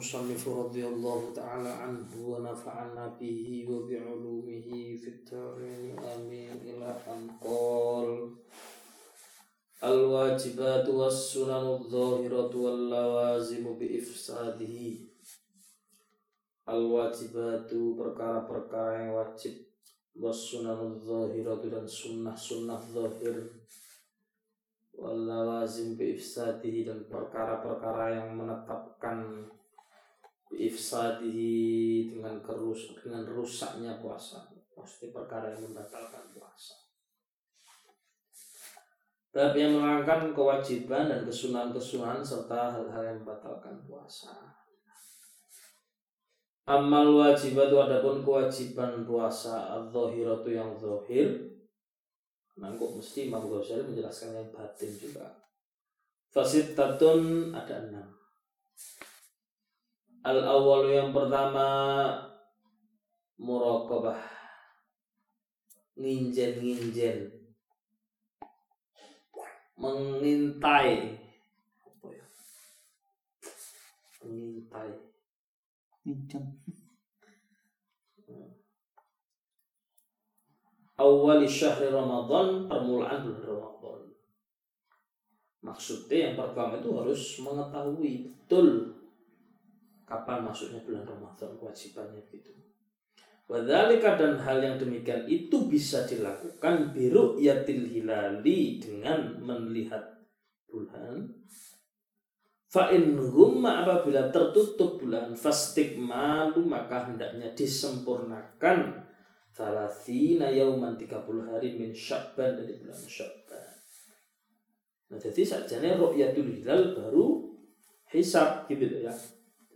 Ta'ala anhu wa nafa'ana bihi wa bi'ulumihi fit dharain amin ila an qala Al-wajibatu was-sunanu adh-dhahiratu wal-lawazimu bi ifsadihi. Al-wajibatu perkara-perkara yang wajib was-sunanu adh-dhahiratu dan sunnah-sunnah zahir. walawazim biifsadihi dan perkara-perkara yang menetapkan biifsadihi dengan kerus dengan rusaknya puasa pasti perkara yang membatalkan puasa Bab yang menerangkan kewajiban dan kesunahan-kesunahan serta hal-hal yang membatalkan puasa. Amal wajibat adapun kewajiban puasa al-zahiratu yang zahir Nah mesti Imam Ghazali menjelaskan yang batin juga. Fasid tatun ada enam. Al awal yang pertama muraqabah. Nginjen nginjen mengintai. Apa ya? Mengintai. Pinjam. awal syahri Ramadan permulaan bulan Ramadan. Maksudnya yang pertama itu harus mengetahui betul kapan masuknya bulan Ramadan kewajibannya gitu Wadhalika dan hal yang demikian itu bisa dilakukan biru yatil hilali dengan melihat bulan. Fa'in humma apabila tertutup bulan fastikmalu maka hendaknya disempurnakan Salasina yauman 30 hari min syakban dari bulan syakban. Nah jadi sajane ru'yatul hilal baru hisab gitu ya.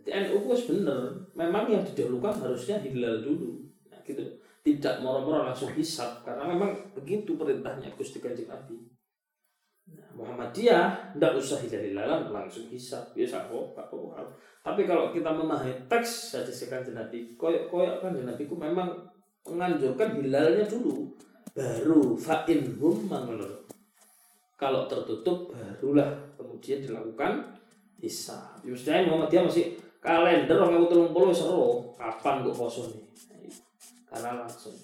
NU itu bener. Memang yang didahulukan harusnya hilal dulu. Nah, gitu. Tidak moro-moro langsung hisab karena memang begitu perintahnya Gusti Kanjeng Nabi. Nah, Muhammadiyah tidak usah hilal-hilalan langsung hisab ya apa apa tapi kalau kita memahami teks saja kanjeng Nabi koyok koyok kan Nabi ku memang menganjurkan hilalnya dulu baru fa'in hum kalau tertutup barulah kemudian dilakukan hisab ya, Mestinya dia masih kalender orang aku telung puluh seru. Kapan gue poso nih? Karena langsung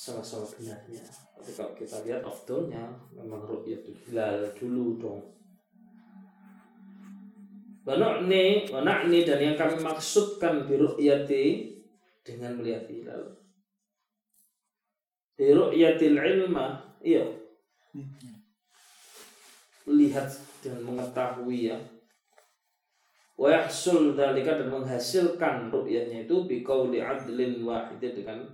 sama-sama benarnya. Tapi kalau kita lihat afdolnya memang ru'yatul hilal dulu dong. Wanakni, wanakni dan yang kami maksudkan biru'yati dengan melihat hilal. Biru'yatil ilma, iya. Melihat dan mengetahui ya. Wa yahsul dalika dan menghasilkan ru'yatnya itu biqauli adlin wahid dengan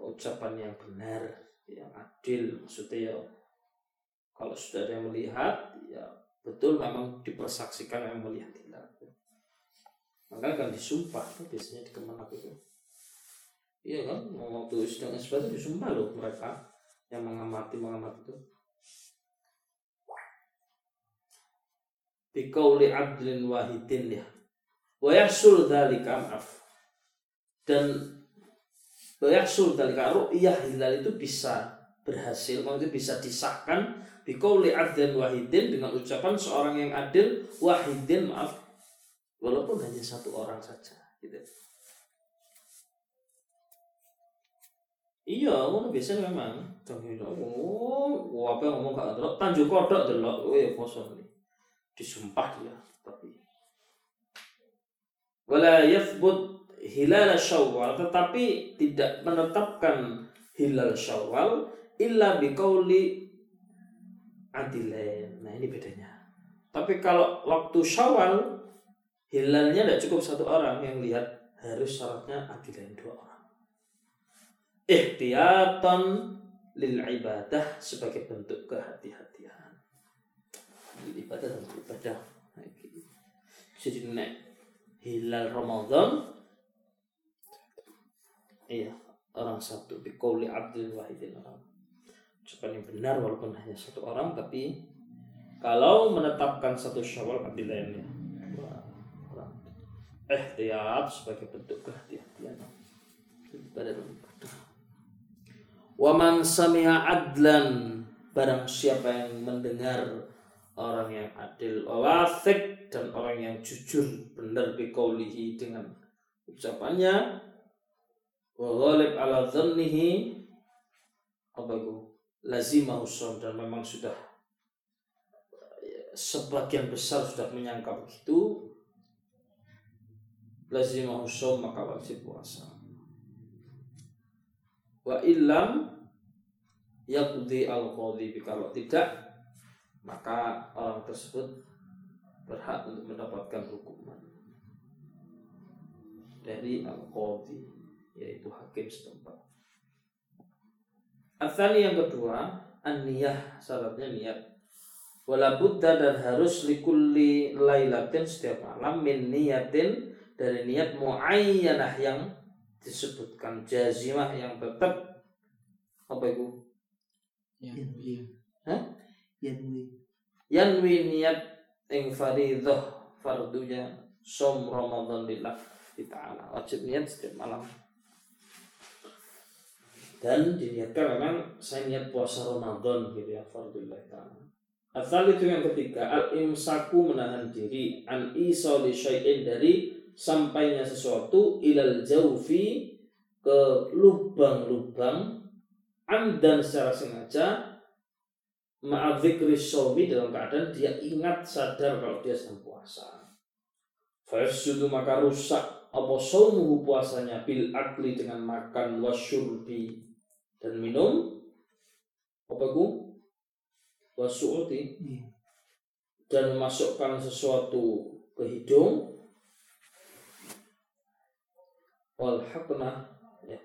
ucapan yang benar, yang adil maksudnya ya. Kalau sudah ada yang melihat ya betul memang dipersaksikan yang melihat hilal maka kan disumpah tuh biasanya di kemenang itu iya kan waktu sedang itu disumpah loh mereka yang mengamati mengamati itu Bikauli abdin wahidin ya wa yahsul dalika maaf dan wa yahsul dalika ru'yah hilal itu bisa berhasil maksudnya bisa disahkan Bikauli adil wahidin dengan ucapan seorang yang adil wahidin maaf walaupun hanya satu orang saja gitu. Iya, ngono biasanya memang. Dong oh, apa yang ngomong gak tanjuk kodok delok, oh ya poso nih. Disumpah dia, tapi wala yathbut hilal syawal tetapi tidak menetapkan hilal syawal illa biqauli adilain. Nah ini bedanya. Tapi kalau waktu syawal hilalnya tidak cukup satu orang yang lihat harus syaratnya adilain dua orang. Ihtiyatan lil ibadah sebagai bentuk kehati-hatian. Ibadah dan ibadah. Jadi nek hilal Ramadan iya orang satu bikauli abdul wahidin ucapan yang benar walaupun hanya satu orang tapi kalau menetapkan satu syawal lainnya eh tiap sebagai bentuk kehati-hatian. Pada Waman sami'a adlan barang siapa yang mendengar orang yang adil wafik dan orang yang jujur benar biqaulihi dengan ucapannya. Wa ghalib ala dhannihi. Apa itu? Lazimah usul dan memang sudah sebagian besar sudah menyangka begitu. Lazimah usul maka wajib puasa. Wa illam yaqdi al qadhi kalau tidak maka orang tersebut berhak untuk mendapatkan hukuman dari al qadhi yaitu hakim setempat. Asani yang kedua, an-niyah syaratnya niat. Wala buddha dan harus likulli lailatin setiap malam min niyatin dari niat muayyanah yang disebutkan jazimah yang tetap apa itu? Yanwi. Hah? Yanwi. Yanwi niat ing fardhah fardunya som Ramadan lillah ta'ala. Wajib niat setiap malam. Dan diniatkan memang saya niat puasa Ramadan gitu ya fardullah ta'ala. Asal itu yang ketiga al imsaku menahan diri an isoli syai'in dari sampainya sesuatu ilal jaufi ke lubang-lubang amdan secara sengaja ma'adzikri shomi dalam keadaan dia ingat sadar kalau dia sedang puasa. Fayasudu maka rusak. Apa somuhu puasanya? Bil akli dengan makan wasyurbi dan minum apa ku? Wasu'uti Iya. dan memasukkan sesuatu ke hidung. Wal hakna ya.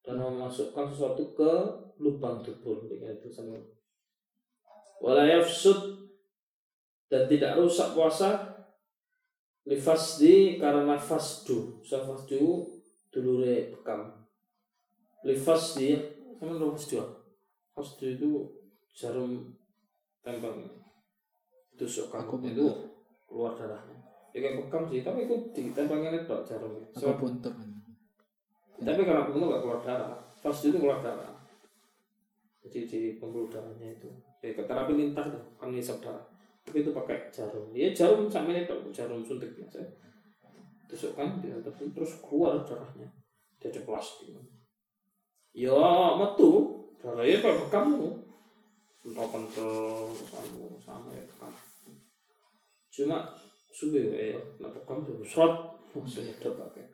Dan memasukkan sesuatu ke lubang tubuh dengan itu sama wala yafsud dan tidak rusak puasa lifasdi karena fasdu fasdu dulure bekam. Lifasdi sama dulu fasdu fasdu itu jarum tembak tusuk Aku kamu itu keluar darahnya ya kayak bekam sih tapi itu ditembaknya itu jarumnya Aku so, buntuk. tapi karena bunuh nggak keluar darah. Fasdu itu keluar darah. Jadi di pembuluh darahnya itu ya ke terapi lintas tuh kan ngisap darah tapi itu pakai jarum. Ya jarum sama ini tuh jarum suntik biasa. Tusukkan dia terus keluar darahnya. Jadi plastik. Ya metu. Darahnya kayak kamu entah kental sama sama ya kan cuma suwe ya nah bekam tuh shot maksudnya udah pakai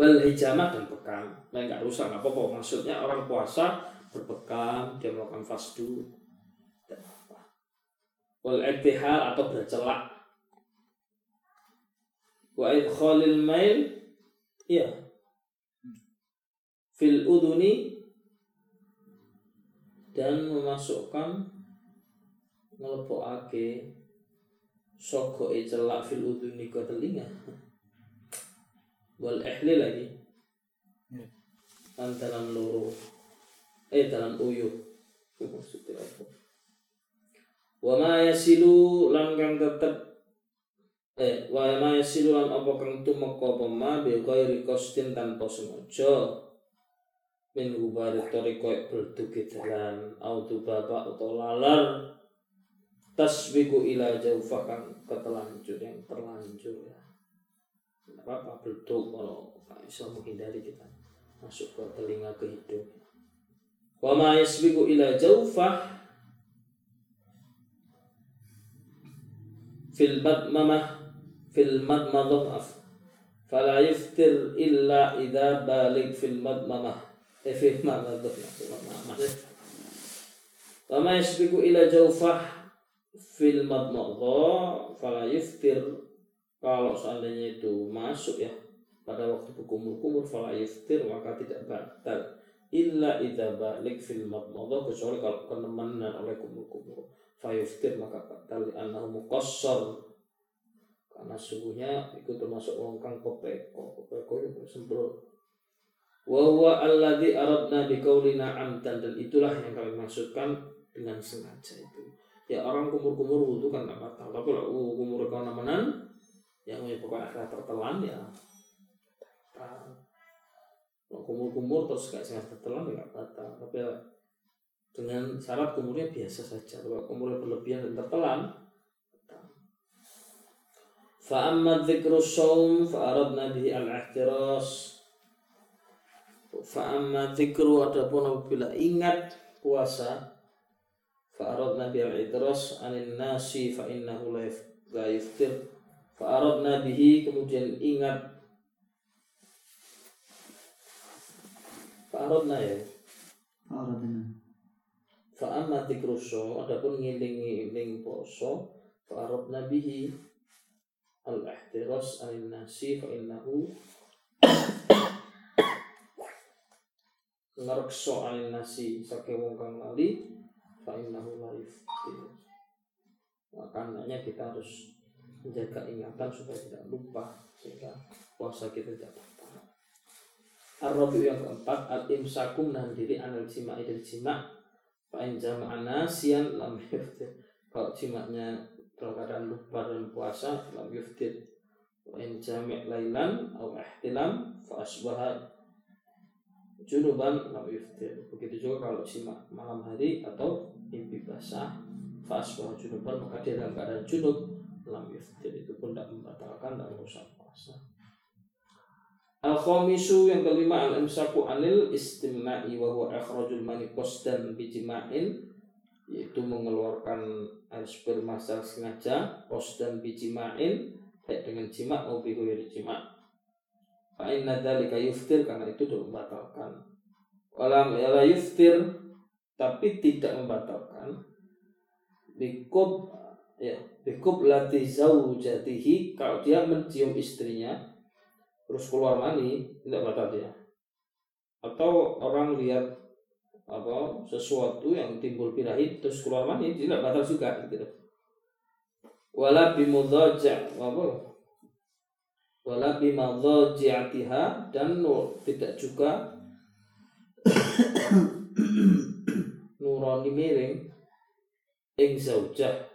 Wal hijamah dan bekam, nah nggak rusak nggak apa-apa. Maksudnya orang puasa berbekam, dia melakukan fasdu. Wal ibtihal atau bercelak. Wa idkhalil mail, iya. Fil uduni dan memasukkan ngelebokake soko celak fil uduni ke telinga wal ihli lagi Ya. kan dalam loro eh dalam uyuh maksudnya apa wa ma yasilu lan kang tetep eh wa ma yasilu lan apa kang tumeka apa ma bi ghairi qasdin tanpa sengaja. Min gubari tori koy berduki dalan auto bapak atau lalar. Tasbiku ila jaufa ketelanjur yang terlanjur ya. Tidak apa-apa beleduk kalau nggak bisa menghindari kita masuk ke telinga ke hidung wa ma yasbiqu ila jaufah fil madmamah fil madmadah fala yuftir illa idza balik fil madmamah eh fil madmadah wa ma yasbiqu ila jaufah fil madmadah fala yuftir. Kalau seandainya itu masuk ya pada waktu berkumur-kumur fala yuftir maka tidak batal. Illa idza balik fil madmadah kecuali kalau kenemanan oleh kumur-kumur fa yuftir maka batal annahu muqassar. Karena sungguhnya itu termasuk wong kang pepeko pepeko itu sembrol wa huwa alladzi aradna biqaulina amdan. Dan itulah yang kami maksudkan dengan sengaja itu. Ya orang kumur-kumur wudhu kan nggak batal tapi kalau kumur kau nemenan yang menyebabkan akhirnya tertelan ya. Kumur-kumur terus gak sengaja tertelan ya nggak batal tapi dengan syarat kumurnya biasa saja kalau kumurnya berlebihan dan tertelan فأما ذكر الصوم فأردنا به الاحتراس فأما ذكر adapun apabila ingat puasa فأردنا به الاحتراس عن الناس فإنه لا يف- لا يفطر فأردنا به kemudian ingat فأردنا ya Aradna. Fa'amma dzikruso adapun ngiling-ngiling poso fa'arabna bihi al-ihtiras anin nasi fa innahu ngerekso anin nasi saking wong kang lali fa innahu la makanya kita harus menjaga ingatan supaya tidak lupa sehingga puasa kita tidak batal Ar-Rabi yang keempat al-imsakum nahan diri anil jima'i dari jima' Fa'in jama'an nasian lam yuftir Kalau jimaknya dalam lupa dalam puasa lam yuftir Fa'in jami' lailan Au ihtilam Fa'asbaha Junuban lam yuftir Begitu juga kalau jimak malam hari Atau mimpi basah Fa'asbaha junuban Maka dia dalam keadaan junub Lam yuftir Itu pun tidak membatalkan dan merusak puasa Al-khamisu yang kelima al-imsaku anil istimna'i wa huwa ikhrajul mani qasdan bijima'in yaitu mengeluarkan air sperma secara sengaja qasdan bijima'in baik dengan jima' maupun bighairi jima' fa inna yuftir karena itu tidak membatalkan. Walam la yuftir tapi tidak membatalkan. Bikub ya bikub lati zaujatihi kalau dia mencium istrinya terus keluar mani tidak batal dia. Atau orang lihat apa sesuatu yang timbul birahi terus keluar mani tidak batal juga gitu. Wala bimudhaja apa? Wala bimadhajiatiha dan nur, tidak juga nurani miring ing zaujah.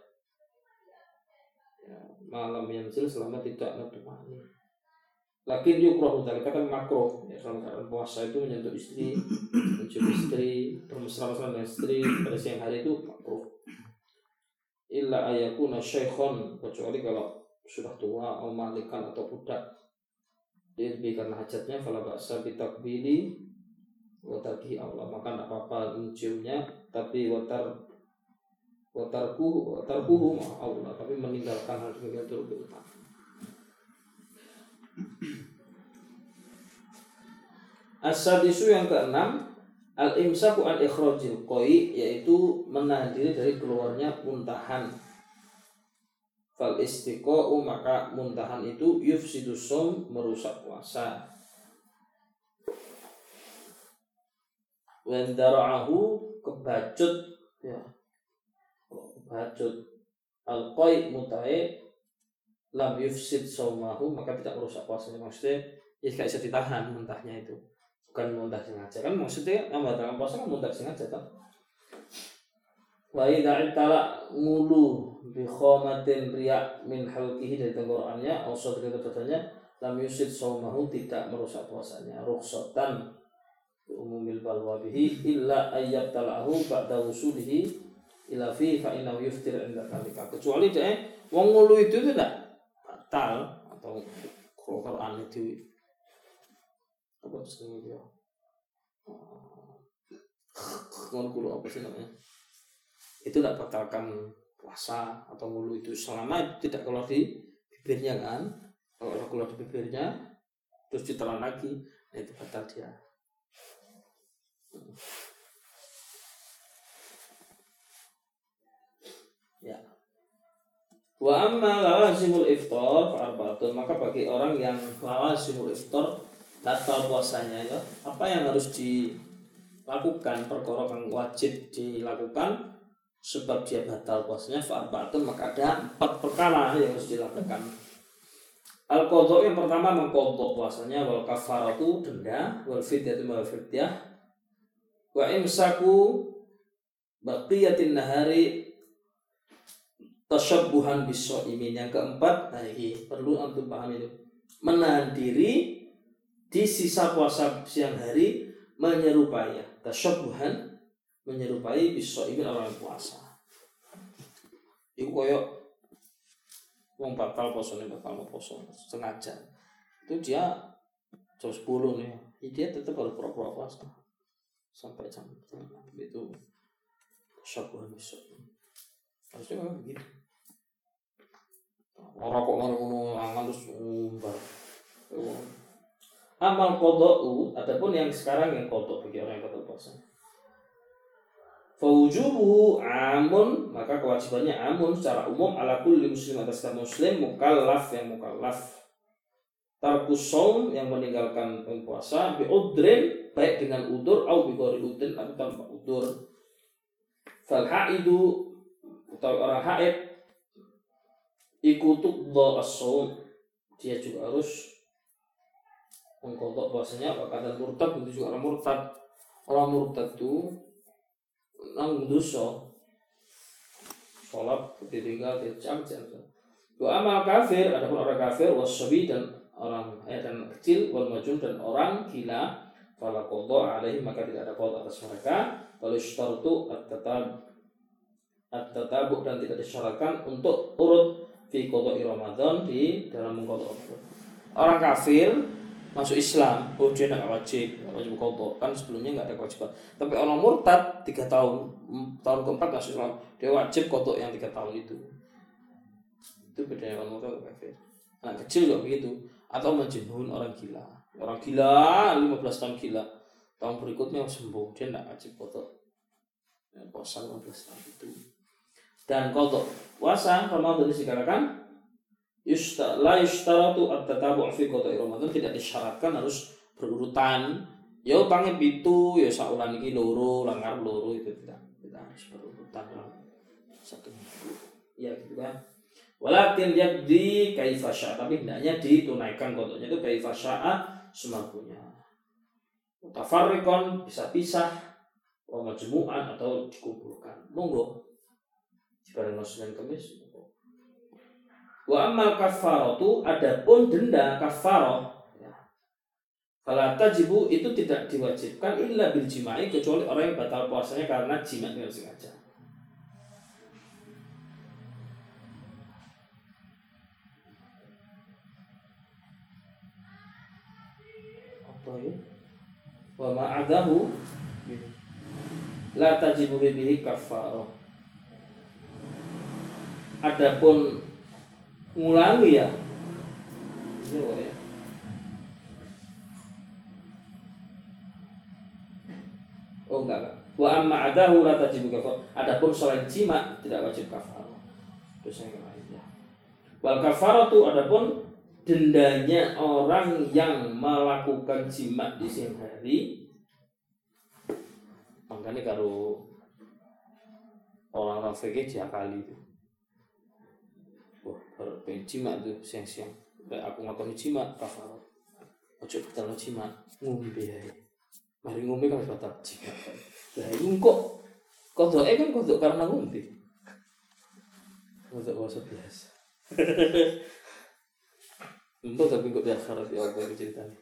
Ya, malam yang selama tidak menemani Lakin yukroh dari kata makro ya, keadaan puasa itu menyentuh istri, mencium istri, bermesra-mesra dengan istri pada siang hari itu makro. Illa ayakuna syekhon kecuali kalau sudah tua, atau malikan atau budak. Dia lebih karena hajatnya kalau baksa bitakbili watarki Allah maka tidak apa-apa menciumnya tapi watar watarku watarkuhu Allah tapi meninggalkan hal demikian itu lebih utama. Asadisu yang keenam al imsaku an ikhrajil koi yaitu menahan diri dari keluarnya muntahan. Fal istiqo'u maka muntahan itu yufsidu som merusak puasa. Wendara'ahu kebacut. Ya. Kebacut. Al koi mutai lam yufsid somahu maka tidak merusak puasanya maksudnya ya gak bisa ditahan muntahnya itu bukan muntah sengaja. Kan maksudnya membatalkan puasa kan muntah sengaja kan wa idza itala mulu bi khamatin riya min halqihi dari tenggorokannya atau sadri badannya lam yusid saumahu tidak merusak puasanya. Rukhsatan umumil balwa bihi illa ayyab talahu ba'da wusulihi ila fi fa innahu yuftir inda kalika kecuali dia wong ngulu itu tidak batal atau Quran itu apa dia? Kulo apa sih namanya? Itu tidak batalkan puasa atau mulu itu selama tidak keluar di bibirnya kan? Kalau keluar di bibirnya terus ditelan lagi nah itu batal dia. Ya. Wa amma lawazimul iftar fa'arbatun maka bagi orang yang lawazimul iftar batal puasanya ya apa yang harus dilakukan perkara wajib dilakukan sebab dia batal puasanya fa'arbatun maka ada empat perkara yang harus dilakukan. Al qadha yang pertama mengkodok puasanya wal kafaratu denda wal fidyatu wal fidyah wa imsaku baqiyatin nahari tasyabbuhan bisoimin yang keempat nah ini perlu untuk paham itu menahan diri di sisa puasa siang hari menyerupainya tasyabbuhan menyerupai bisa orang yang puasa. Iku koyo wong batal poso nih batal poso sengaja. Itu dia jam 10 nih, dia tetap harus pura-pura puasa sampai jam itu syabuhan besok. Harusnya memang begitu. Orang kok ngono angan terus umbar. Amal kodok adapun yang sekarang yang kodok bagi orang yang batal puasa. Fawujubu amun maka kewajibannya amun secara umum ala kulli muslim atas setiap muslim mukallaf yang mukallaf. Tarkus yang meninggalkan puasa bi udrin baik dengan udur atau bi udrin atau tanpa udur. Fal haidu atau orang haid ikutuk do as dia juga harus mengkodok puasanya kata murtad itu juga orang murtad. Orang murtad itu nang dosa. Sholat ditinggal jam jam Wa amal kafir adapun orang kafir wasabi dan orang eh, dan kecil wal majun dan orang gila fala qadha alaihi maka tidak ada qadha atas mereka. Kalau syartu at-tatab at-tatabuk dan tidak disyaratkan untuk urut fi qadha Ramadan di dalam mengqadha Orang kafir masuk Islam, oh dia tidak wajib, wajib kodok kan sebelumnya nggak ada kewajiban. Tapi orang murtad tiga tahun, tahun keempat masuk Islam, dia wajib kodok yang tiga tahun itu. Itu bedanya orang murtad kafir. Anak kecil juga begitu, atau menjinun orang gila, orang gila 15 tahun gila, tahun berikutnya sembuh, dia tidak wajib kodok. Ya, puasa 15 tahun itu. Dan kodok puasa Ramadan dikatakan yustaratu at-tatabu' fi qada'i Ramadan tidak disyaratkan harus berurutan. Ya utange pitu, ya saulan iki loro, langgar loro itu tidak tidak harus berurutan satu. Ya gitu kan. Walakin di kaifa tapi hendaknya ditunaikan kodoknya itu kaifa sya'a semampunya. Mutafarriqan bisa pisah wa majmu'an atau dikumpulkan. Monggo. Jika Senin Kamis, Wa amal kafaratu adapun denda kafarah ya. Fala tajibu itu tidak diwajibkan illa bil jima'i kecuali orang yang batal puasanya karena jima dengan sengaja. Apa ya? Wa ma'adahu la tajibu bihi. Adapun ngulangi ya ya Oh enggak. Wa amma adahu la tajibu kafar. Adapun selain jima tidak wajib kafar. Dosa yang lainnya. Wal kafaratu adapun dendanya orang yang melakukan jima di siang hari makanya kalau orang-orang fikih kali itu pengen cima tuh siang-siang. Aku ngakoni cima kafar ojo batal cima ngombe ya mari ngombe kan batal cima lah itu kok kodok kan kodok karena ngombe. Kodok bahasa biasa Entah tapi kok biasa ya yang ceritanya.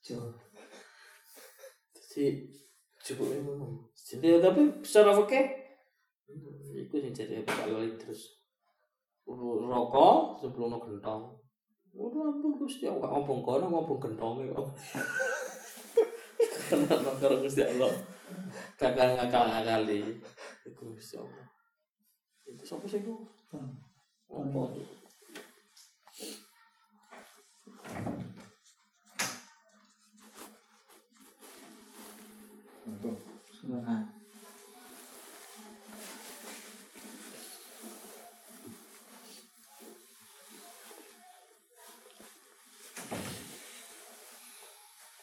Coba Jadi cukup memang Jadi tapi secara fakir Iku sing jadi Pak Wali terus rokok sebelum no gentong. Udah ampun Gusti Allah ngomong kono ngomong gentong kok. Karena makar Gusti Allah. Kakak ngakal ngakali. Iku Gusti Allah. Itu siapa sih itu? Apa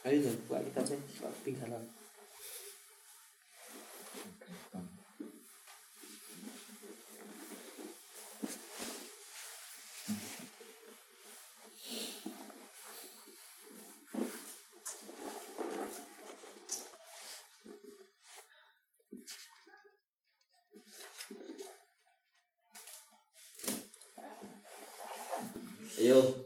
아이들 아직까지 막 비가나. yêu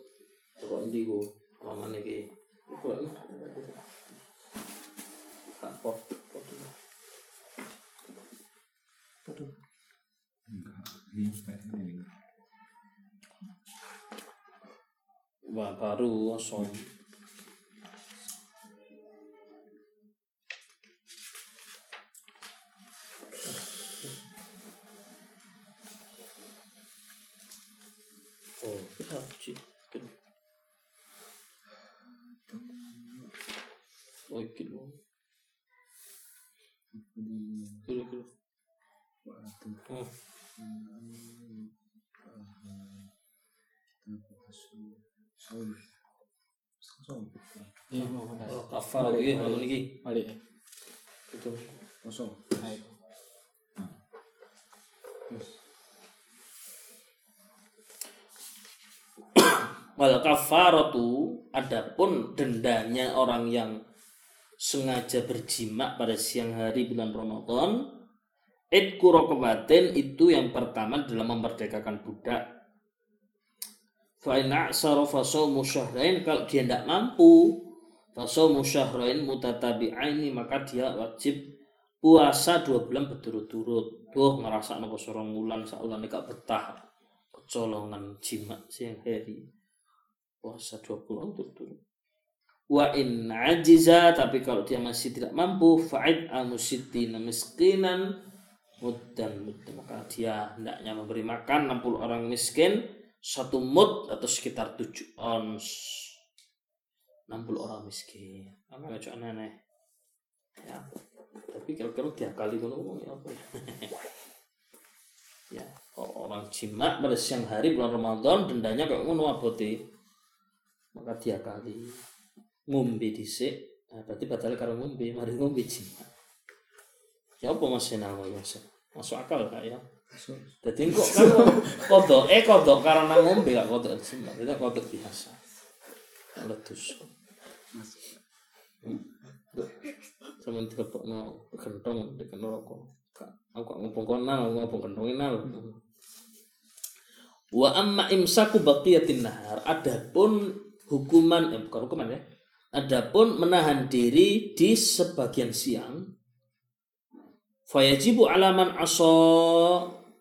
Wah baru kosong. Kafar iki, kalau niki. Balik. Itu. Kosong. Hai. Wal kafaratu adapun dendanya orang yang sengaja berjima pada siang hari bulan Ramadan Idku rokobatin itu yang pertama dalam memerdekakan budak Fa'ina aksara fasawmu syahrain Kalau dia tidak mampu Fasawmu syahrain mutatabi'aini Maka dia wajib puasa dua bulan berturut-turut. Duh ngerasa nopo sorong bulan Saulan gak betah. Kecolongan jima siang hari. Puasa 20 tahun turut-turut. Wa in ajiza tapi kalau dia masih tidak mampu fa'id amusitina miskinan muddan muddan. Maka dia hendaknya memberi makan 60 orang miskin satu mud atau sekitar 7 ons 60 orang miskin. Apa ngajak aneh ya. Tapi kira-kira tiap kali kalau ngomong ya apa ya? Ya. Kalau orang jima pada siang hari bulan Ramadan dendanya kayak ngono abote? Maka dia kali ngombe dhisik. Nah, berarti batal karo ngombe mari ngombe jima ya apa mas senang ya mas masuk akal gak ya? Jadi kok kan kodok eh kodok karena ngombe gak kodok jima itu kodok biasa letus sama tiga pok no kentong di rokok aku gak ngomong konal ngomong kentongin nal wa amma imsaku baqiyatin nahar. Adapun hukuman eh bukan hukuman ya. Adapun menahan diri di sebagian siang fayajibu alaman aso.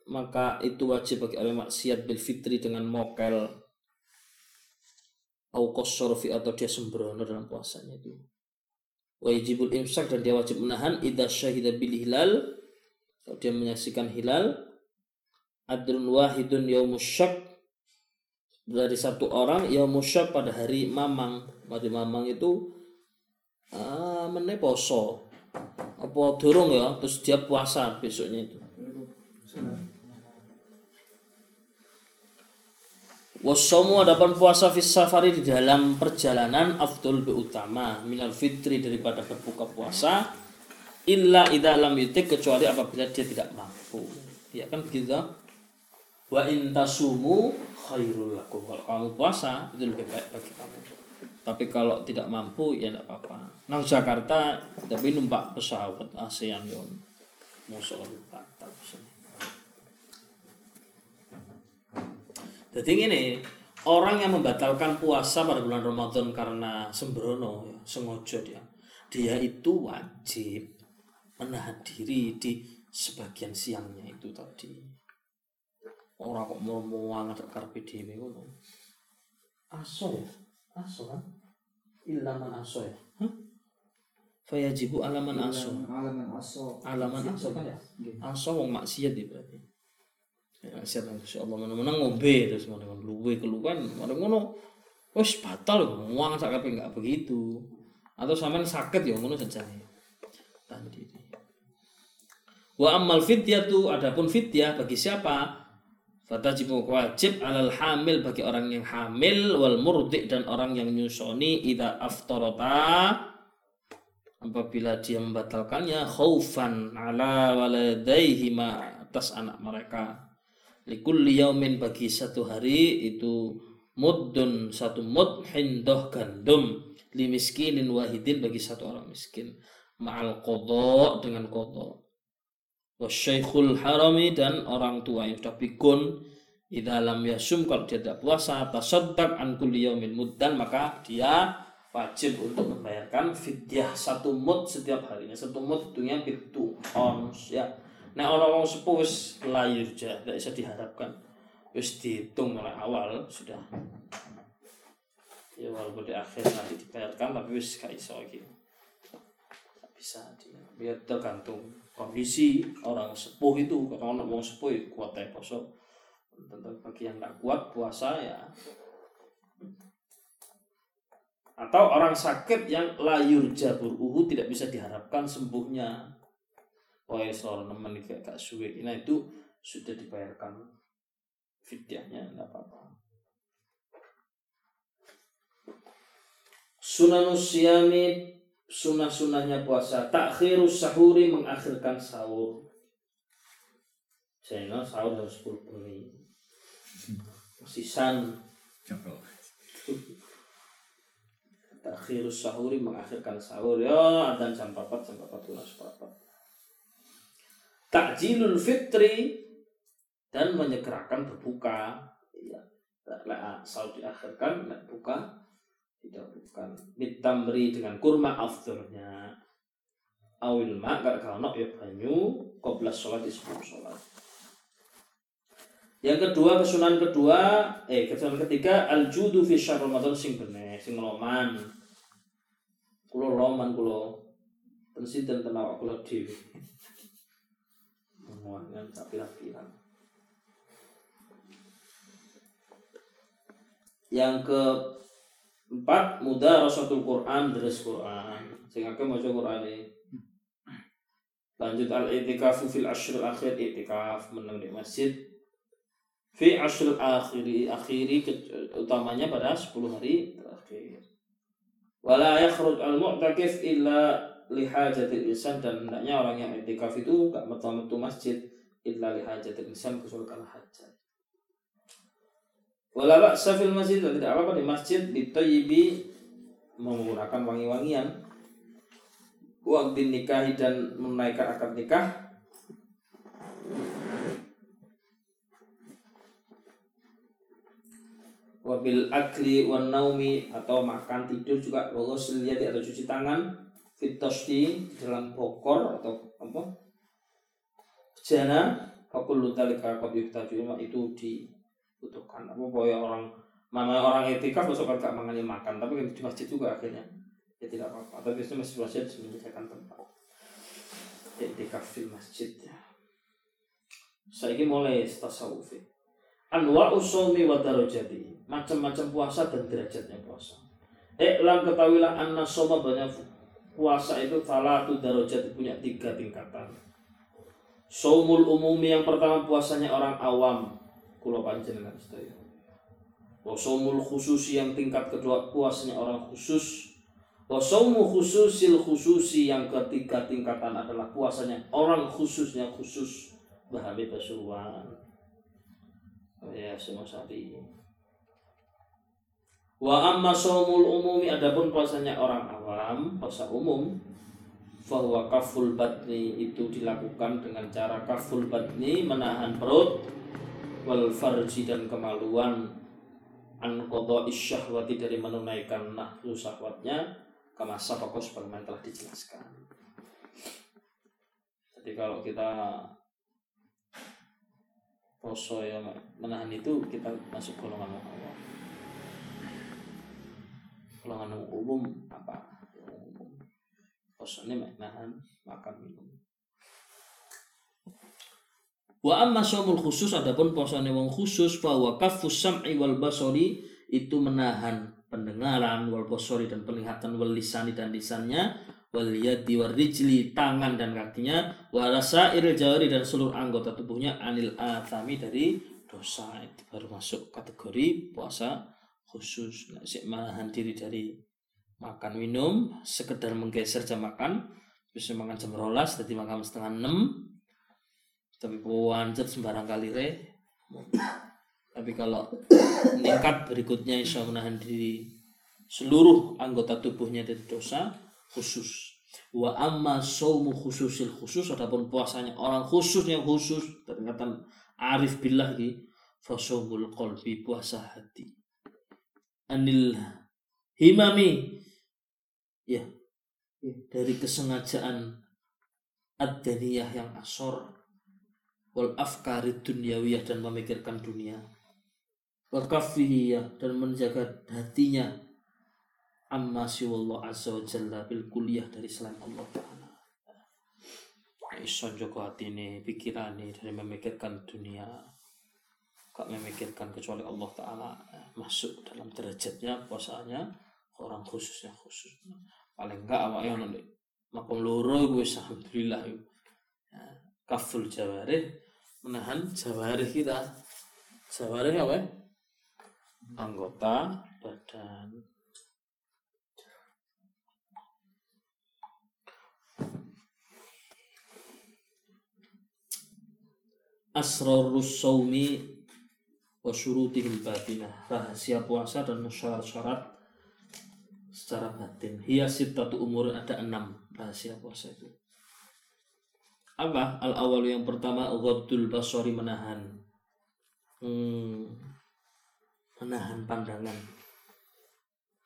Maka itu wajib bagi orang maksiat bil fitri dengan mokel au fi atau dia sembrono dalam puasanya itu. Wajibul imsak dan dia wajib menahan idza syahida bil hilal. Kalau dia menyaksikan hilal adrun wahidun yaumus syak. Dari satu orang yang musyak pada hari mamang. Hari mamang itu ah meneh poso. Apa dorong ya terus dia puasa besoknya itu Wasomu adapun puasa fis safari di dalam perjalanan afdol utama minal fitri daripada berbuka puasa illa idza lam yutik kecuali apabila dia tidak mampu. Ya kan begitu? Wa in tasumu khairul lakum. Kalau kamu puasa itu lebih baik bagi kamu. Tapi kalau tidak mampu ya tidak apa-apa. Nang Jakarta tapi numpak pesawat ASEAN yon. Masuk lebih batal Jadi ini orang yang membatalkan puasa pada bulan Ramadan karena sembrono, ya, sengaja dia, dia itu wajib menahan diri di sebagian siangnya itu tadi. Orang kok mau mau ngadep karpe dhewe ngono. Aso ya? Aso kan? Ilaman aso ya? Hah? Fayajibu alaman aso. Alaman aso. Alaman aso kan ya? Aso wong maksiat ya berarti. Ya nang Gusti Allah menang-menang ngombe terus menang luwe keluhan, mari ngono. Wis batal ngomong sak kabeh enggak begitu. Atau sampean sakit ya ngono. Tahan diri. Wa ammal fidyatu adapun fidyah bagi siapa? Fatajibu wajib alal hamil bagi orang yang hamil wal murdi dan orang yang nyusoni ida aftarata apabila dia membatalkannya khaufan ala waladaihi ma atas anak mereka likulli yaumin bagi satu hari itu muddun satu mud hindoh gandum li miskinin wahidin bagi satu orang miskin. Ma'al kodok dengan kodok wasyaikhul harami dan orang tua yang sudah pikun idza lam yasum kalau dia tidak puasa tasaddaq an kulli yaumin muddan maka dia wajib untuk membayarkan fidyah satu mud setiap harinya. Satu mud tentunya itu ons ya Nek ana wong sepuh layur ja, tidak bisa diharapkan. Wis dihitung mulai awal sudah. Ya walaupun di akhir nanti dibayarkan tapi wis gak iso iki. Gak bisa dia. Ya tergantung kondisi orang sepuh itu. Kalau orang wong sepuh ya kuat ya poso. Tentu bagi yang nggak kuat puasa ya atau orang sakit yang layur jabur uhu tidak bisa diharapkan sembuhnya oh ya seorang teman kayak gak suwe. Nah itu sudah dibayarkan. Fidyahnya nggak apa-apa. Sunanus siyami sunah-sunahnya puasa. Takhirus sahuri mengakhirkan sahur. Sehingga sahur harus pulpuni sisan takhirus sahuri mengakhirkan sahur. Ya dan jam 4 jam 4 tunas seperempat takjilul fitri dan menyegerakan berbuka. Ya sahur diakhirkan nak buka. Tidak bukan. Ditamri dengan kurma afternya awil ma gak kalau ya banyu. Koblas sholat di sebelum sholat. Yang kedua kesunahan kedua eh kesunahan ketiga al judu fi syahr ramadan sing bener sing loman. Kulo loman kulo. Presiden tenawa kulo dewi tapi pirang yang ke empat muda rasatul Quran deres Quran. Sing akeh maca Quran ini. Lanjut al itikafu fil ashr akhir itikaf menang di masjid. Fi ashr akhiri akhiri utamanya pada 10 hari terakhir. Wala yakhruj al mu'takif illa li hajatil insan dan hendaknya orang yang i'tikaf itu enggak metu-metu masjid illa li hajatil insan kecuali karena hajat wala ba'sa fil masjid dan tidak apa-apa di masjid ditayyibi menggunakan wangi-wangian. Waktu nikahi dan menaikkan akad nikah. Wabil akli wan naumi atau makan tidur juga yadi atau cuci tangan fitosti dalam bokor atau apa? Jana fakul lutalika kopi cuma itu dibutuhkan. Apa boya orang mana orang etika besok kan gak mengani makan. Tapi kan di masjid juga akhirnya ya tidak apa-apa. Tapi biasanya masjid masjid menyediakan tempat etika di masjid ya. Saya ini mulai tasawuf. Anwa usumi wa darajati. Macam-macam puasa dan derajatnya puasa. Iklam ketahuilah anna soma banyak puasa itu falatu darajat punya tiga tingkatan. Somul umumi yang pertama puasanya orang awam. Kulo panjenengan sedaya. Wasomul khususi yang tingkat kedua puasanya orang khusus. Wasomu khususil khususi yang ketiga tingkatan adalah puasanya orang khususnya khusus. Bahabi Pasuruan Oh ya, semua sapi. Wa amma somul umumi adapun puasanya orang awam, puasa umum, bahwa kaful batni itu dilakukan dengan cara kaful batni menahan perut wal farji dan kemaluan an isyahwati dari menunaikan nafsu syahwatnya kama sabaqo sebagaimana telah dijelaskan. Jadi kalau kita poso yang menahan itu kita masuk golongan golongan umum apa? Yang umum menahan makan minum. Wa amma syamul khusus adapun posone wong khusus bahwa kafus sam'i wal basori itu menahan pendengaran wal basori dan penglihatan wal lisani dan lisannya wal yadi wal rijli tangan dan kakinya walasa jari dan seluruh anggota tubuhnya anil athami dari dosa. Itu baru masuk kategori puasa khusus nah, menahan diri dari makan minum sekedar menggeser jam makan bisa makan jam rolas jadi makan setengah enam tapi wancet sembarang kali re. Tapi kalau nekat berikutnya insya menahan diri seluruh anggota tubuhnya dari dosa khusus. Wa amma saumu khususil khusus adapun puasanya orang khusus yang khusus ternyata arif billah di fasaumul qalbi puasa hati anil himami. Ya, ya dari kesengajaan ad yang asor wal afkari dunyawiyah dan memikirkan dunia wal kafiyah dan menjaga hatinya amma siwallah azza wa jalla bil kuliah dari selain Allah Ta'ala. Iso joko hatine pikirane dari memikirkan dunia gak memikirkan kecuali Allah Ta'ala masuk dalam derajatnya puasanya orang khususnya khusus. Paling enggak awaknya ono ndek makom loro wis alhamdulillah. Ya, kaful jawarih menahan jawarih kita. Jawarih apa? Anggota badan asrarus saumi wa syurutihil batinah rahasia puasa dan syarat-syarat secara batin. Hiya sittatu umur ada enam rahasia puasa itu. Apa? Al awal yang pertama ghaddul basari menahan. Hmm, menahan pandangan.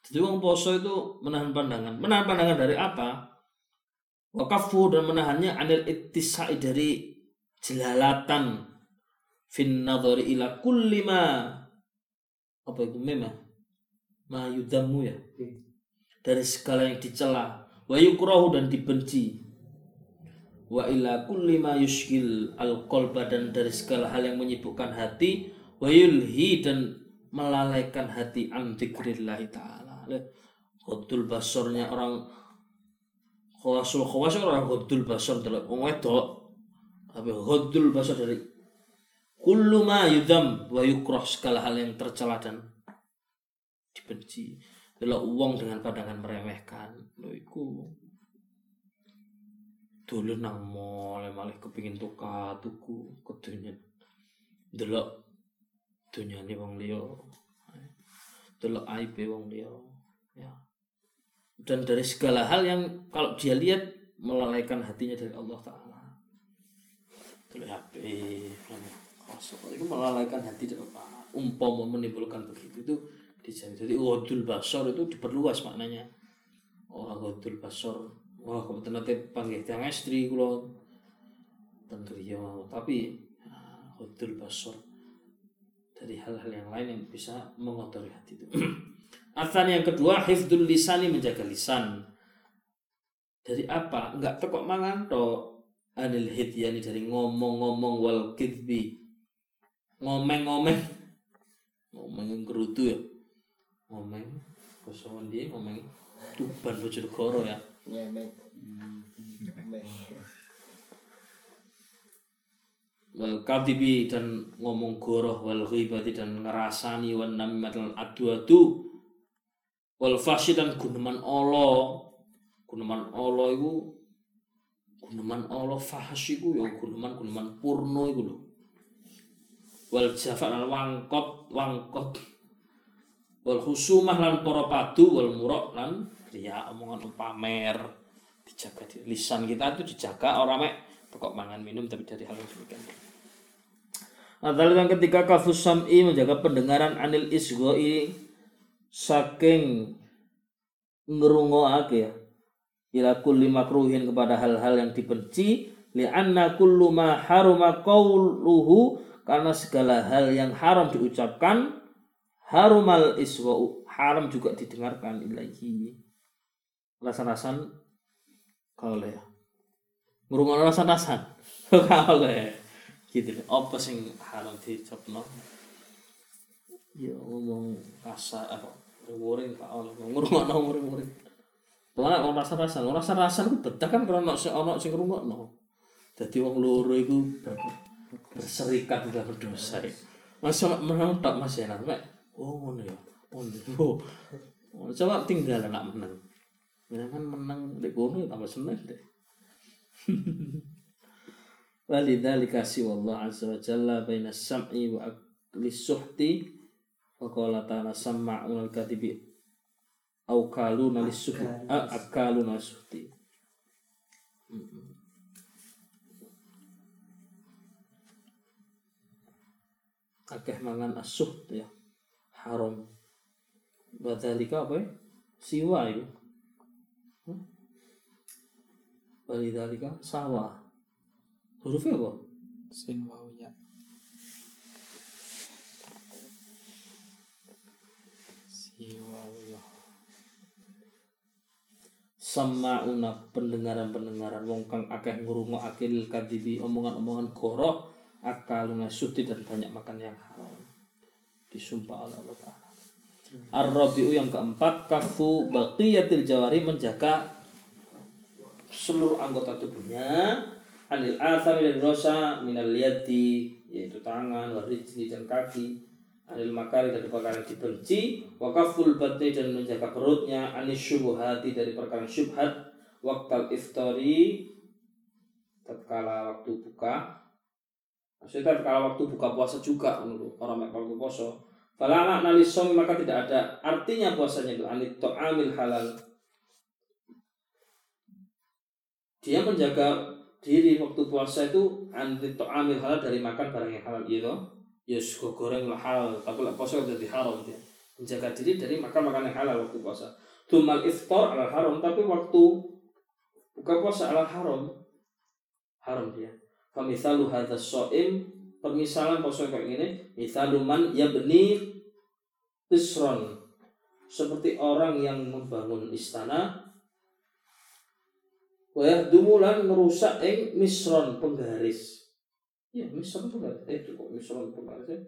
Jadi orang poso itu menahan pandangan. Menahan pandangan dari apa? Wakafu dan menahannya anil ittisai dari jelalatan fin nadhari ila kulli ma apa itu memang ma yudamu ya? Dari segala yang dicela wa yukrahu dan dibenci. Wa ila kulli ma yushkil al qalba dan dari segala hal yang menyibukkan hati wa yulhi dan melalaikan hati an dzikrillah taala. Ghaddul basornya orang khawasul khawas orang ghaddul basor wong wedok tapi ghaddul basor dari kullu ma yudam wa yukrah segala hal yang tercela dan dibenci delok uang dengan pandangan meremehkan. Lho iku dulu nang mall malah kepingin tuka tuku kedunya delok dunyane wong liya. Delok aib wong liya ya. Dan dari segala hal yang kalau dia lihat melalaikan hatinya dari Allah Taala. Delok HP kosong itu melalaikan hati dari Allah umpama menimbulkan begitu itu dijadi jadi wadul basor itu diperluas maknanya orang wadul basor wah kebetulan nanti panggil tiang istri kulo ya tapi wadul basor dari hal-hal yang lain yang bisa mengotori hati itu. Artan yang kedua, hifdul lisani menjaga lisan. Dari apa? Enggak tekok mangan to anil hidyani dari ngomong-ngomong wal kidbi. Ngomeng-ngomeng. Ngomeng yang gerutu ya. Ngomeng. Kosongan dia ngomeng. Tuban Bojonegoro ya. Nyemek. wal kadibi dan ngomong goroh wal ghibati dan ngerasani wan namimatul adu-adu wal fasyi dan guneman Allah guneman Allah itu guneman Allah fahsy iku ya guneman guneman purno iku lho wal jafa lan wangkot wangkot. Wal husumah lan para padu wal murok lan riya. Omongan pamer. Dijaga di lisan kita itu dijaga. Orang mek pokok mangan minum tapi dari hal yang demikian. Adalah yang ketiga kafus sam'i menjaga pendengaran anil isgoi. Saking ngerungoake ya. Ila kulli makruhin kepada hal-hal yang dibenci. Li'anna kullu ma haruma qawluhu karena segala hal yang haram diucapkan harumal iswa'u haram juga didengarkan ilahi. Rasan-rasan kalau ya. Ngurungan rasan-rasan kalau ya gitu apa sing haram dicapno ya ngomong kasar apa muring pak ono ngurungan muring muring Pokoknya orang rasa-rasa, orang rasa-rasa itu betah kan karena sing ono sing. Dadi wong loro iku ber- berserikat udah berdosa. ya. Masa menang tak Mas Enan, Mek. Oh ngono ya. Oh, oh. Oh, Coba tinggal anak menang. Ya kan menang di kono ya tambah seneng deh. Walidzalika Allah azza wa jalla baina sam'i wa akli suhti wa qala ta'ala sama'un al-katibi au kaluna lisuhti ah, akaluna suhti akeh mangan asuh ya haram Wadhalika apa ya? Siwa itu Walidhalika sawah Hurufnya apa? Sin ya. Si wau ya. Sama'una pendengaran-pendengaran wong kang akeh ngrungokake lil kadibi omongan-omongan goroh akal ngasuti dan banyak makan yang haram. Disumpah oleh Allah Ta'ala. Ar-Rabi'u yang keempat kafu baqiyatil jawari menjaga seluruh anggota tubuhnya. Anil athami dan dosa minal yadi yaitu tangan, warijli dan kaki. Anil makari dari perkara yang dibenci. Wakaful batni dan menjaga perutnya. Anis syubuhati dari perkara syubhat. Waktal iftari tatkala waktu buka maksudnya tatkala waktu buka puasa juga menurut orang yang waktu puasa. Fala makna lisomi maka tidak ada. Artinya puasanya itu anit to'amil halal. Dia menjaga diri waktu puasa itu anti to'amil halal dari makan barang yang halal. Gitu ya suka goreng halal. Tapi lah puasa jadi haram dia menjaga diri dari makan makan yang halal waktu puasa. Tumal iftar ala haram. Tapi waktu buka puasa ala haram haram dia famisalu hadza so'im permisalan puasa kayak gini misaluman ya benih isron seperti orang yang membangun istana Wah, dumulan merusak ing misron penggaris. Iya, misron penggaris. Eh, itu kok misron penggaris ya?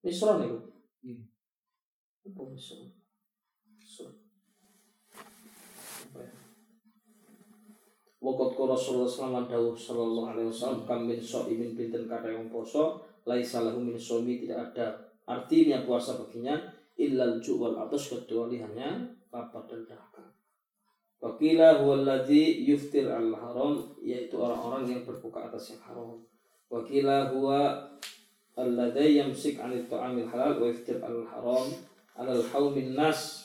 Misron itu. Hmm. Apa misron? Misron. Apa ya? Wakot ko Rasulullah sallallahu dawuh sallallahu alaihi wasallam kam min imin pinten kata yang poso laisa lahu min somi tidak ada artinya puasa baginya illal ju' wal atas kecuali hanya lapar dan dahaga. Wakila huwaladzi yuftir al haram yaitu orang-orang yang berbuka atas yang haram. Wakila huwa alladzi yamsik anit ta'amil halal wa yuftir al haram alal haumin nas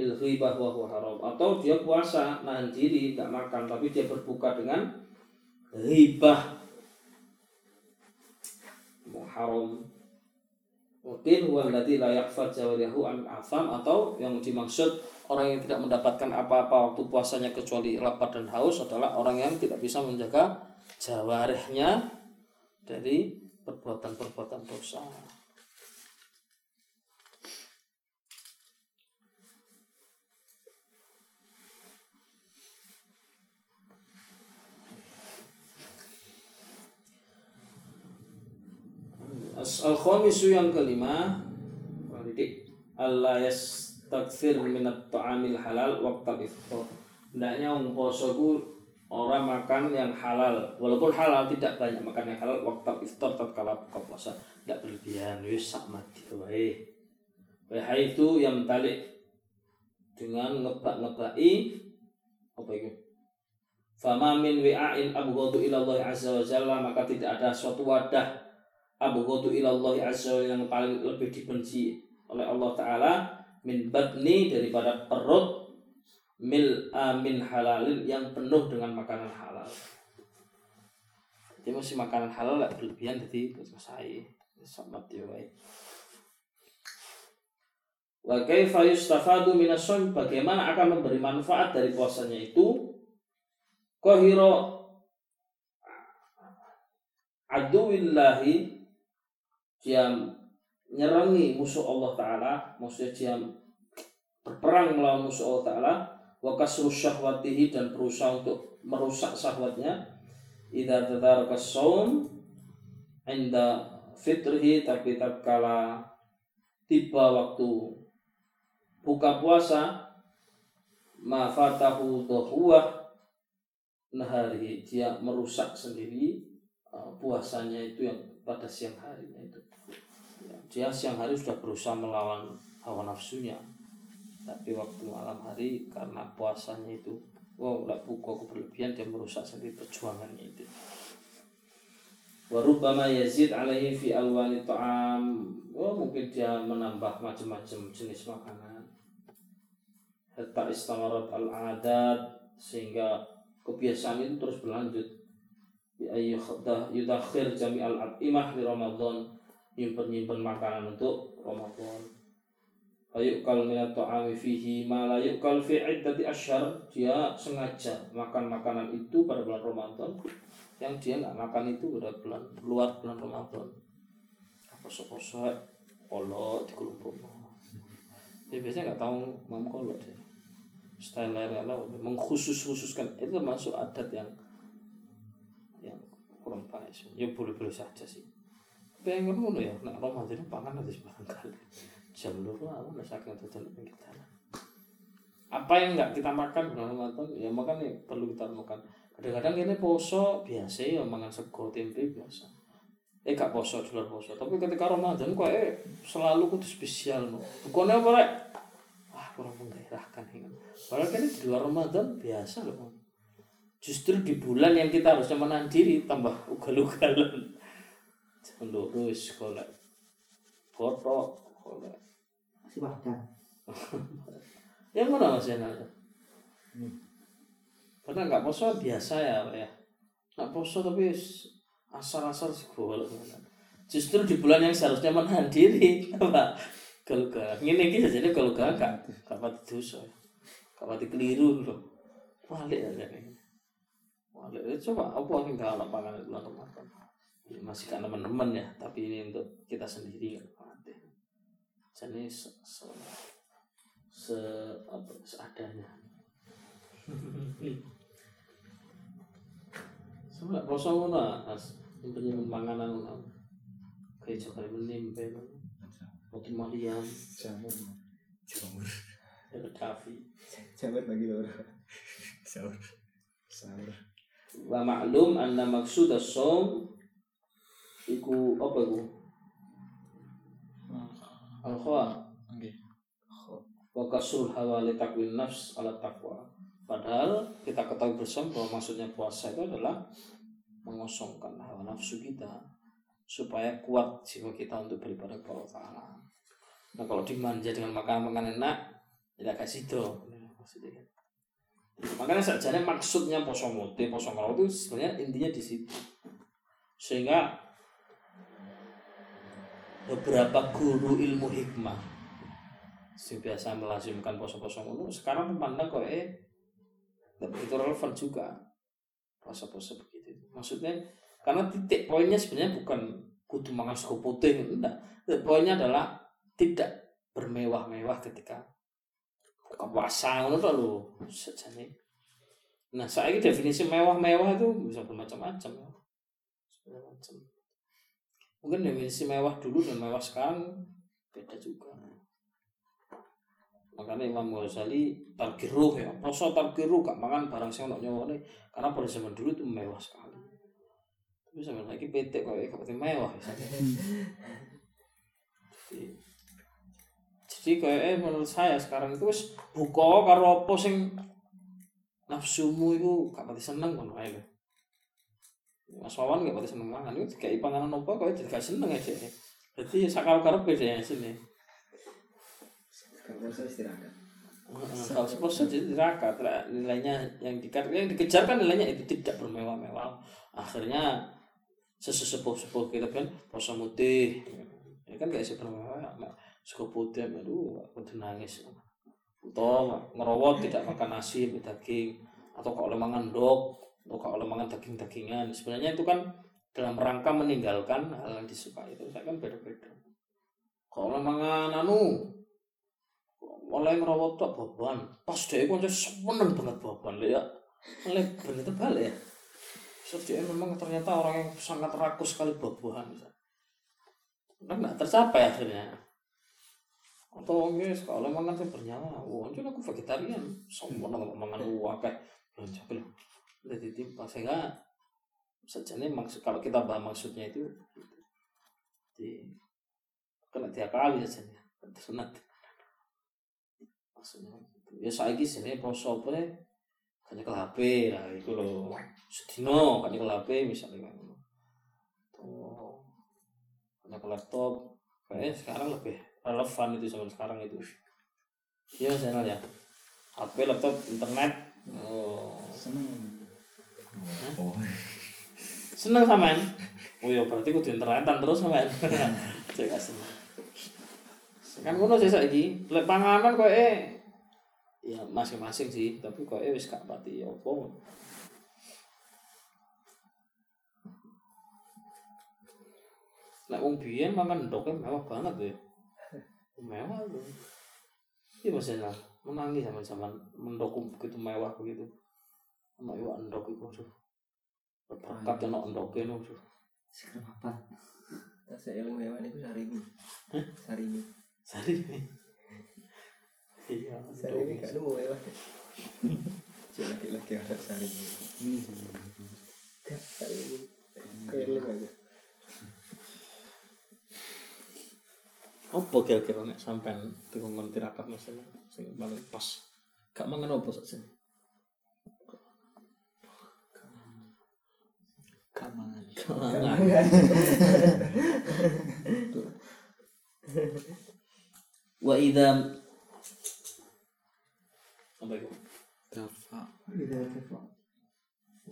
bil ghibah wa haram. Atau dia puasa nahan diri tidak makan tapi dia berbuka dengan ghibah. Haram. Mungkin huwa alladzi la yakhfad jawarihu an afam atau yang dimaksud orang yang tidak mendapatkan apa-apa waktu puasanya kecuali lapar dan haus adalah orang yang tidak bisa menjaga jawarihnya dari perbuatan-perbuatan dosa. Al-khamisu yang kelima Allah yastaghfir minat ta'amil halal waktu iftar. Hendaknya orang poso ku orang makan yang halal. Walaupun halal tidak banyak makan yang halal waktu iftar tatkala buka puasa. Tidak berlebihan, wis sak mati wae. Wahai itu yang talik dengan ngebak-ngebai apa itu? Fama min wi'ain abghadu ila Allah azza wa jalla maka tidak ada suatu wadah abghadu ila Allah azza yang paling lebih dibenci oleh Allah taala min batni daripada perut mil amin halalin yang penuh dengan makanan halal. Jadi masih makanan halal lah berlebihan jadi selesai sama dia Wa kaifa yustafadu minas bagaimana akan memberi manfaat dari puasanya itu? Qahira aduwillahi dia nyerangi musuh Allah Ta'ala maksudnya dia berperang melawan musuh Allah Ta'ala. Wa kasru syahwatihi dan berusaha untuk merusak syahwatnya. Idza tadaraka saum inda fitrihi tapi tatkala tiba waktu buka puasa ma fatahu dhuwa nahari dia merusak sendiri uh, puasanya itu yang pada siang harinya itu. Ya, dia siang hari sudah berusaha melawan hawa nafsunya. Tapi waktu malam hari karena puasanya itu wow tidak buka berlebihan dia merusak sendiri perjuangannya itu. Warubama yazid alaihi fi alwani ta'am. Oh mungkin dia menambah macam-macam jenis makanan. Hatta istamarat al-adat Sehingga kebiasaan itu terus berlanjut yudakhir jami al-imah di Ramadan. Nyimpen-nyimpen makanan untuk Ramadan. Ayukal minat ta'ami fihi ma la yukal fi iddati asyar Dia sengaja makan makanan itu pada bulan Ramadan. Yang dia nggak makan itu udah bulan luar bulan Ramadan. Poso-poso kolot di kelompok dia biasanya nggak tahu mam kolot style lain mengkhusus khususkan itu termasuk adat yang kurang baik ya boleh boleh saja sih. Pengen ngono ya nak Ramadan itu pangan harus makan kali jam dulu aku udah saking tutup kita apa yang nggak kita makan bulan Ramadan ya makan ya perlu kita makan. Kadang-kadang ini poso biasa ya makan sego tempe biasa. Eh gak poso di luar poso. Tapi ketika Ramadan kok eh selalu kudu spesial no bukannya apa wah kurang menggairahkan ini padahal kan di luar Ramadan biasa loh justru di bulan yang kita harusnya menahan diri tambah ugal-ugalan. Lurus kolek foto kolek Masih wadah. yang mana mas Yenal karena nggak poso? Biasa ya Pak, ya. Nggak poso tapi asal-asal sih boleh. Justru di bulan yang seharusnya menahan diri apa kalau gak ini kita jadi kalau gak gak gak pati dosa. Gak pati keliru loh. Balik aja nih Eh, coba apa yang gak ada pangan bulan Ramadan ini masih kan teman-teman ya tapi ini untuk kita sendiri mati jadi se, se, se apa seadanya Sebelah poso ngono as nyimpen panganan. Kayak coklat menimpe Roti Mariam, Jamur. Jamur. ya Davi. Jamur bagi loro. Sahur. Sahur. Wa ma'lum anna maksud as-som iku apa iku? Al-khawa wa kasrul hawa li takwin nafs ala taqwa. Padahal kita ketahui bersama bahwa maksudnya puasa itu adalah mengosongkan hawa nafsu kita supaya kuat jiwa kita untuk beribadah kepada Allah Ta'ala. Nah kalau dimanja dengan makanan-makanan enak, tidak kasih itu. Kan. Makanya saja maksudnya poso mute, poso kalau itu sebenarnya intinya di situ. Sehingga beberapa guru ilmu hikmah yang biasa melazimkan poso-poso ngono sekarang memandang kok eh itu relevan juga poso-poso begitu maksudnya karena titik poinnya sebenarnya bukan kudu makan sego putih enggak poinnya adalah tidak bermewah-mewah ketika ngono to lho. Sejane nah saya definisi mewah-mewah itu bisa bermacam-macam ya. Macam mungkin definisi mewah dulu dan mewah sekarang beda juga. Makanya Imam Ghazali tarkiruh ya. Poso tarkiruh gak makan barang sing ono nyawane karena pada zaman dulu itu mewah sekali. Tapi zaman lagi PT kok mewah ya. jadi jadi kayak menurut saya sekarang itu wis buka karo apa sing nafsumu itu gak pati seneng ngono ae lho. Mas Wawan gak pati seneng mangan. Itu kayak panganan apa kok jadi gak seneng aja. Jadi sakal karep beda ya sini. Kalau saya istirahat. Heeh, kalau sponsor jadi neraka nilainya yang dikejar yang dikejar kan nilainya itu tidak bermewah-mewah. Akhirnya sesepuh sepuh kita kan poso mutih. Ya kan gak sih suka putih aduh aku nangis. Atau ngerowot tidak makan nasi daging. Atau kalau mangan dok atau kalau mangan daging-dagingan. Sebenarnya itu kan dalam rangka meninggalkan hal yang disukai. Itu saya kan beda-beda. Kalau mangan anu. Oleh ngerawat tok baban pas dia kan seneng banget baban ya oleh bener terbalik ya. So memang ternyata orang yang sangat rakus sekali buah-buahan kan nggak tercapai akhirnya atau guys kalau makan saya bernyawa. Wah itu aku vegetarian. Sombong nggak makan uang kayak belanja belum jadi timpa sehingga sejane maksud kalau kita bahas maksudnya itu di kena tiap kali saja sunat maksudnya ya saya sini poso apa ya? Kan nyekel HP lah itu loh. Sedino kan nyekel HP misalnya tuh kan nyekel laptop. Kayaknya sekarang lebih relevan itu zaman sekarang itu. Iya channel ya. HP laptop internet. Oh. Seneng. Oh. seneng sampean oh ya berarti kudu internetan terus sampean saya gak seneng. Kan ngono sih saiki. Lek panganan kok eh ya masing-masing sih. Tapi kok eh wis gak pati apa Nek wong biyen mangan endoknya mewah banget ya. Mewah tuh. Iya maksudnya menangis sama zaman mendok begitu mewah begitu. Sama iwak endok itu tuh. Berkat ono endoknya tuh. Sekarang apa? Saya ilmu hewan itu sarimi. Sarimi. Sari Iya, Sarimi endok. kan hewan. Cek laki-laki ada sarimi. Gak sarimi. Kayak aja. Apa kira-kira nek sampean dikongkon tirakat masalah sing paling pas. Gak mangan apa saja. Kamangan. Mangan. Wa idza apa itu? Dafa. Iya, dafa.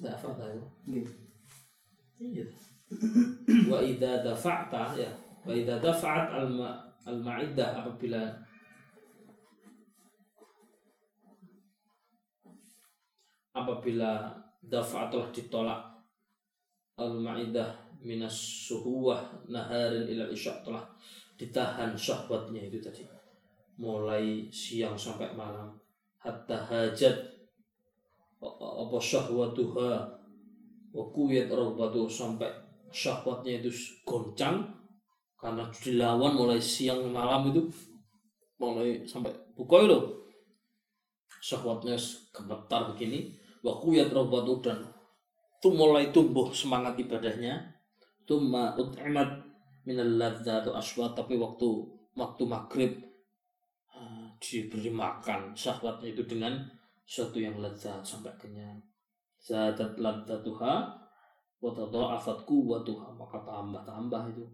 Dafa tahu. Nggih. Iya. Wa idza dafa'ta ya. Wa idza dafa'at al al ma'idah apabila apabila dafa telah ditolak. Al ma'idah minas suhuwah naharin ila isya telah ditahan syahwatnya itu tadi. Mulai siang sampai malam. Hatta hajat apa syahwatuha. Wa kuyat sampai syahwatnya itu goncang karena dilawan mulai siang malam itu mulai sampai buka itu syahwatnya gemetar begini. Wa kuyat rabbatu dan itu mulai tumbuh semangat ibadahnya. Tumma ut'imat minal ladzatu aswat tapi waktu waktu maghrib diberi makan syahwatnya itu dengan sesuatu yang lezat sampai kenyang. Zadat ladzatuha wa tadha'afat quwwatuha maka tambah-tambah itu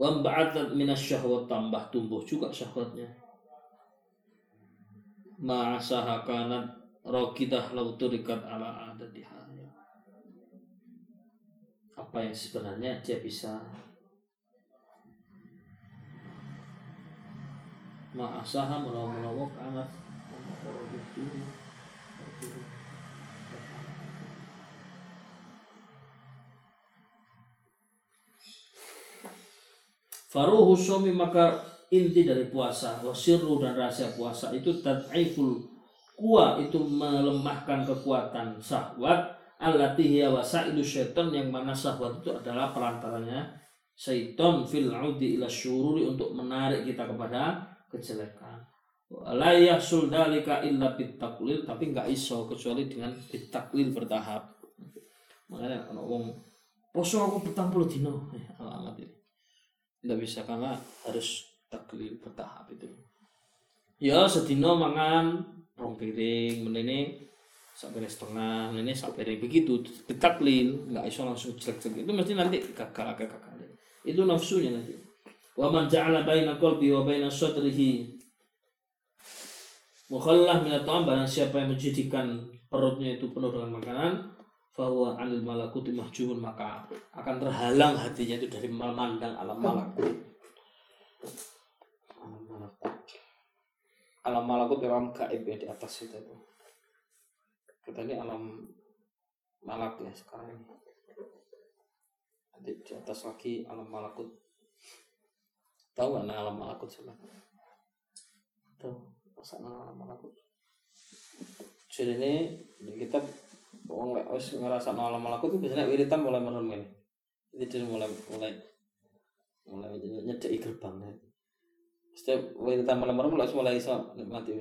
wa ba'atat minas syahwat tambah tumbuh juga syahwatnya. Ma'asaha kanat raqidah law turikat ala adatiha apa yang sebenarnya dia bisa? Ma'asaha menawa-menawa kanat Faruhu sumi maka inti dari puasa wasirru dan rahasia puasa itu tad'iful. Kuwa itu melemahkan kekuatan syahwat allati hiya wasailu syaitan yang mana syahwat itu adalah perantaranya syaitan fil audi ila syururi untuk menarik kita kepada kejelekan. La yahsul dalika illa bitaklil tapi nggak iso kecuali dengan bitaklil bertahap. Makanya kalau wong poso aku petang puluh dino? Eh, alamat ini nggak bisa karena harus taklil bertahap itu. Ya sedino mangan rong piring menene sampai setengah menene sampai piring begitu ditaklil nggak iso langsung jelek-jelek. Itu mesti nanti gagal itu nafsunya nanti. Wa man ja'ala baina qalbi wa baina sadrihi mukhallah min at-ta'am barang siapa yang menjadikan perutnya itu penuh dengan makanan bahwa anil malakuti mahjubun maka akan terhalang hatinya itu dari memandang alam malakut. Alam malakut. Alam malakut alam gaib ya di atas itu. Kita ini alam malak ya sekarang. Ini di, di atas lagi alam malakut. Tahu nggak alam malakut sebenarnya tahu. Masa alam malakut? Jadi ini kita Wong lek wis ngerasa alam malakut itu biasanya wiritan mulai merem ini. Jadi mulai mulai mulai nyedeki gerbang. Setiap wiritan mulai merem mulai mulai iso nikmati.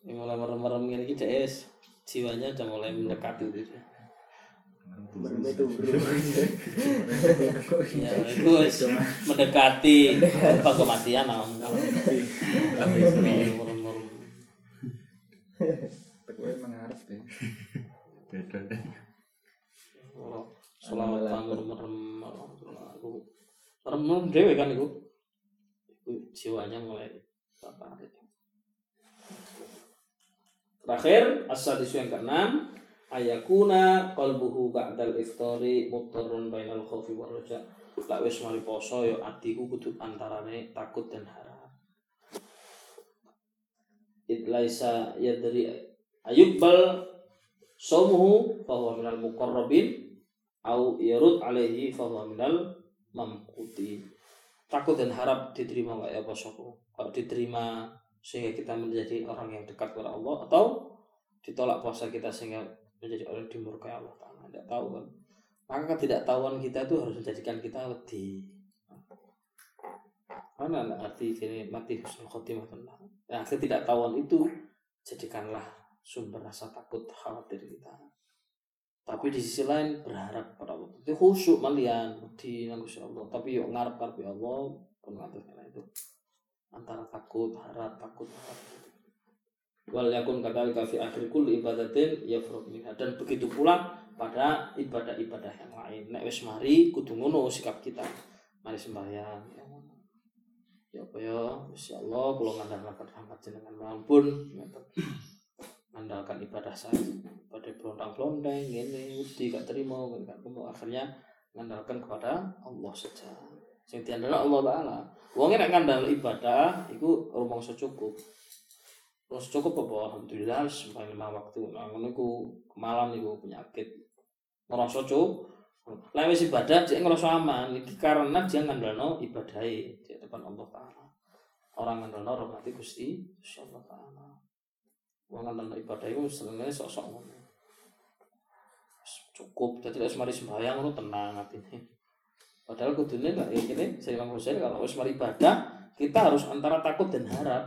Ini mulai merem-merem ini kita es jiwanya udah mulai mendekati itu. Merem itu Ya, itu mendekati apa kematian merem dewe kan itu. Itu jiwanya mulai apa Terakhir asal isu yang keenam ayakuna qalbuhu ba'dal iftari muttarun bainal khaufi wal raja. Lak wis mari poso ya atiku kudu antarane takut dan harap. It laisa yadri ayubbal Saumuhu fahuwa minal muqarrabin au yarud alaihi fahuwa minal mamkutin. Takut dan harap diterima nggak ya posoku. Kalau diterima sehingga kita menjadi orang yang dekat kepada Allah atau ditolak puasa kita sehingga menjadi orang yang dimurkai Allah Taala. Tidak tahu kan. Maka ketidaktahuan kita itu harus menjadikan kita wedi. Mana arti ini mati husnul khotimah. Nah, ketidaktahuan itu jadikanlah sumber rasa takut khawatir kita. Tapi di sisi lain berharap pada Allah. Itu khusyuk malian di nanggus Allah. Tapi yuk ngarep ngarep ya Allah pun itu. Antara takut harap takut harap. Wal yakun kadzalika fi akhir kulli ibadatin yafruq minha. Dan begitu pula pada ibadah-ibadah yang lain. Nek wis mari kudu sikap kita. Mari sembahyang ya ya apa ya? Insya Allah kalau ngandalkan rahmat jenengan mampun ngandalkan ibadah saya pada berontang-berontang ini udah gak terima gak terima akhirnya ngandalkan kepada Allah saja sing diandalkan Allah taala wong nek ngandal ibadah iku rumong cukup Terus cukup apa? Alhamdulillah sampai lima waktu. Nah, ngono iku malam niku penyakit. Ngerasa cukup. Wis ibadah dia ngerasa aman iki karena dia ngandalno ibadahe di depan Allah taala. Orang ngandalno rahmati Gusti Allah taala. Wong ngandalno ibadah iku senenge sok-sok. Cukup, jadi wis mari sembahyang ngono tenang atine. Padahal kudune gak ya kene saya Imam Husain kalau wis mari ibadah kita harus antara takut dan harap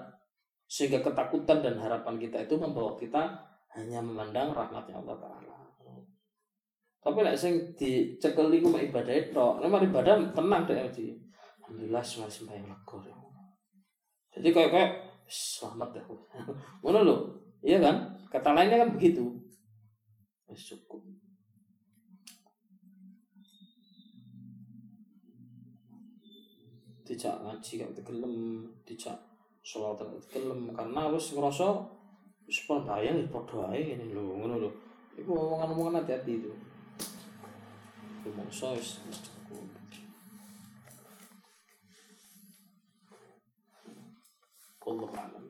sehingga ketakutan dan harapan kita itu membawa kita hanya memandang rahmatnya Allah Taala. Tapi lek sing dicekel iku mek ibadah itu, nek ibadah tenang deh di. Alhamdulillah semua sembahyang lega. Jadi kayak kayak selamat deh. Ngono lho. Iya kan? Kata lainnya kan begitu. Wis cukup. Dijak ngaji gak gelem, dijak sholat kelem karena wis ngerasa wis pun bayang ya padha ae ngene lho ngono lho iku omongan-omongan hati-hati itu rumangsa wis cukup Allah alam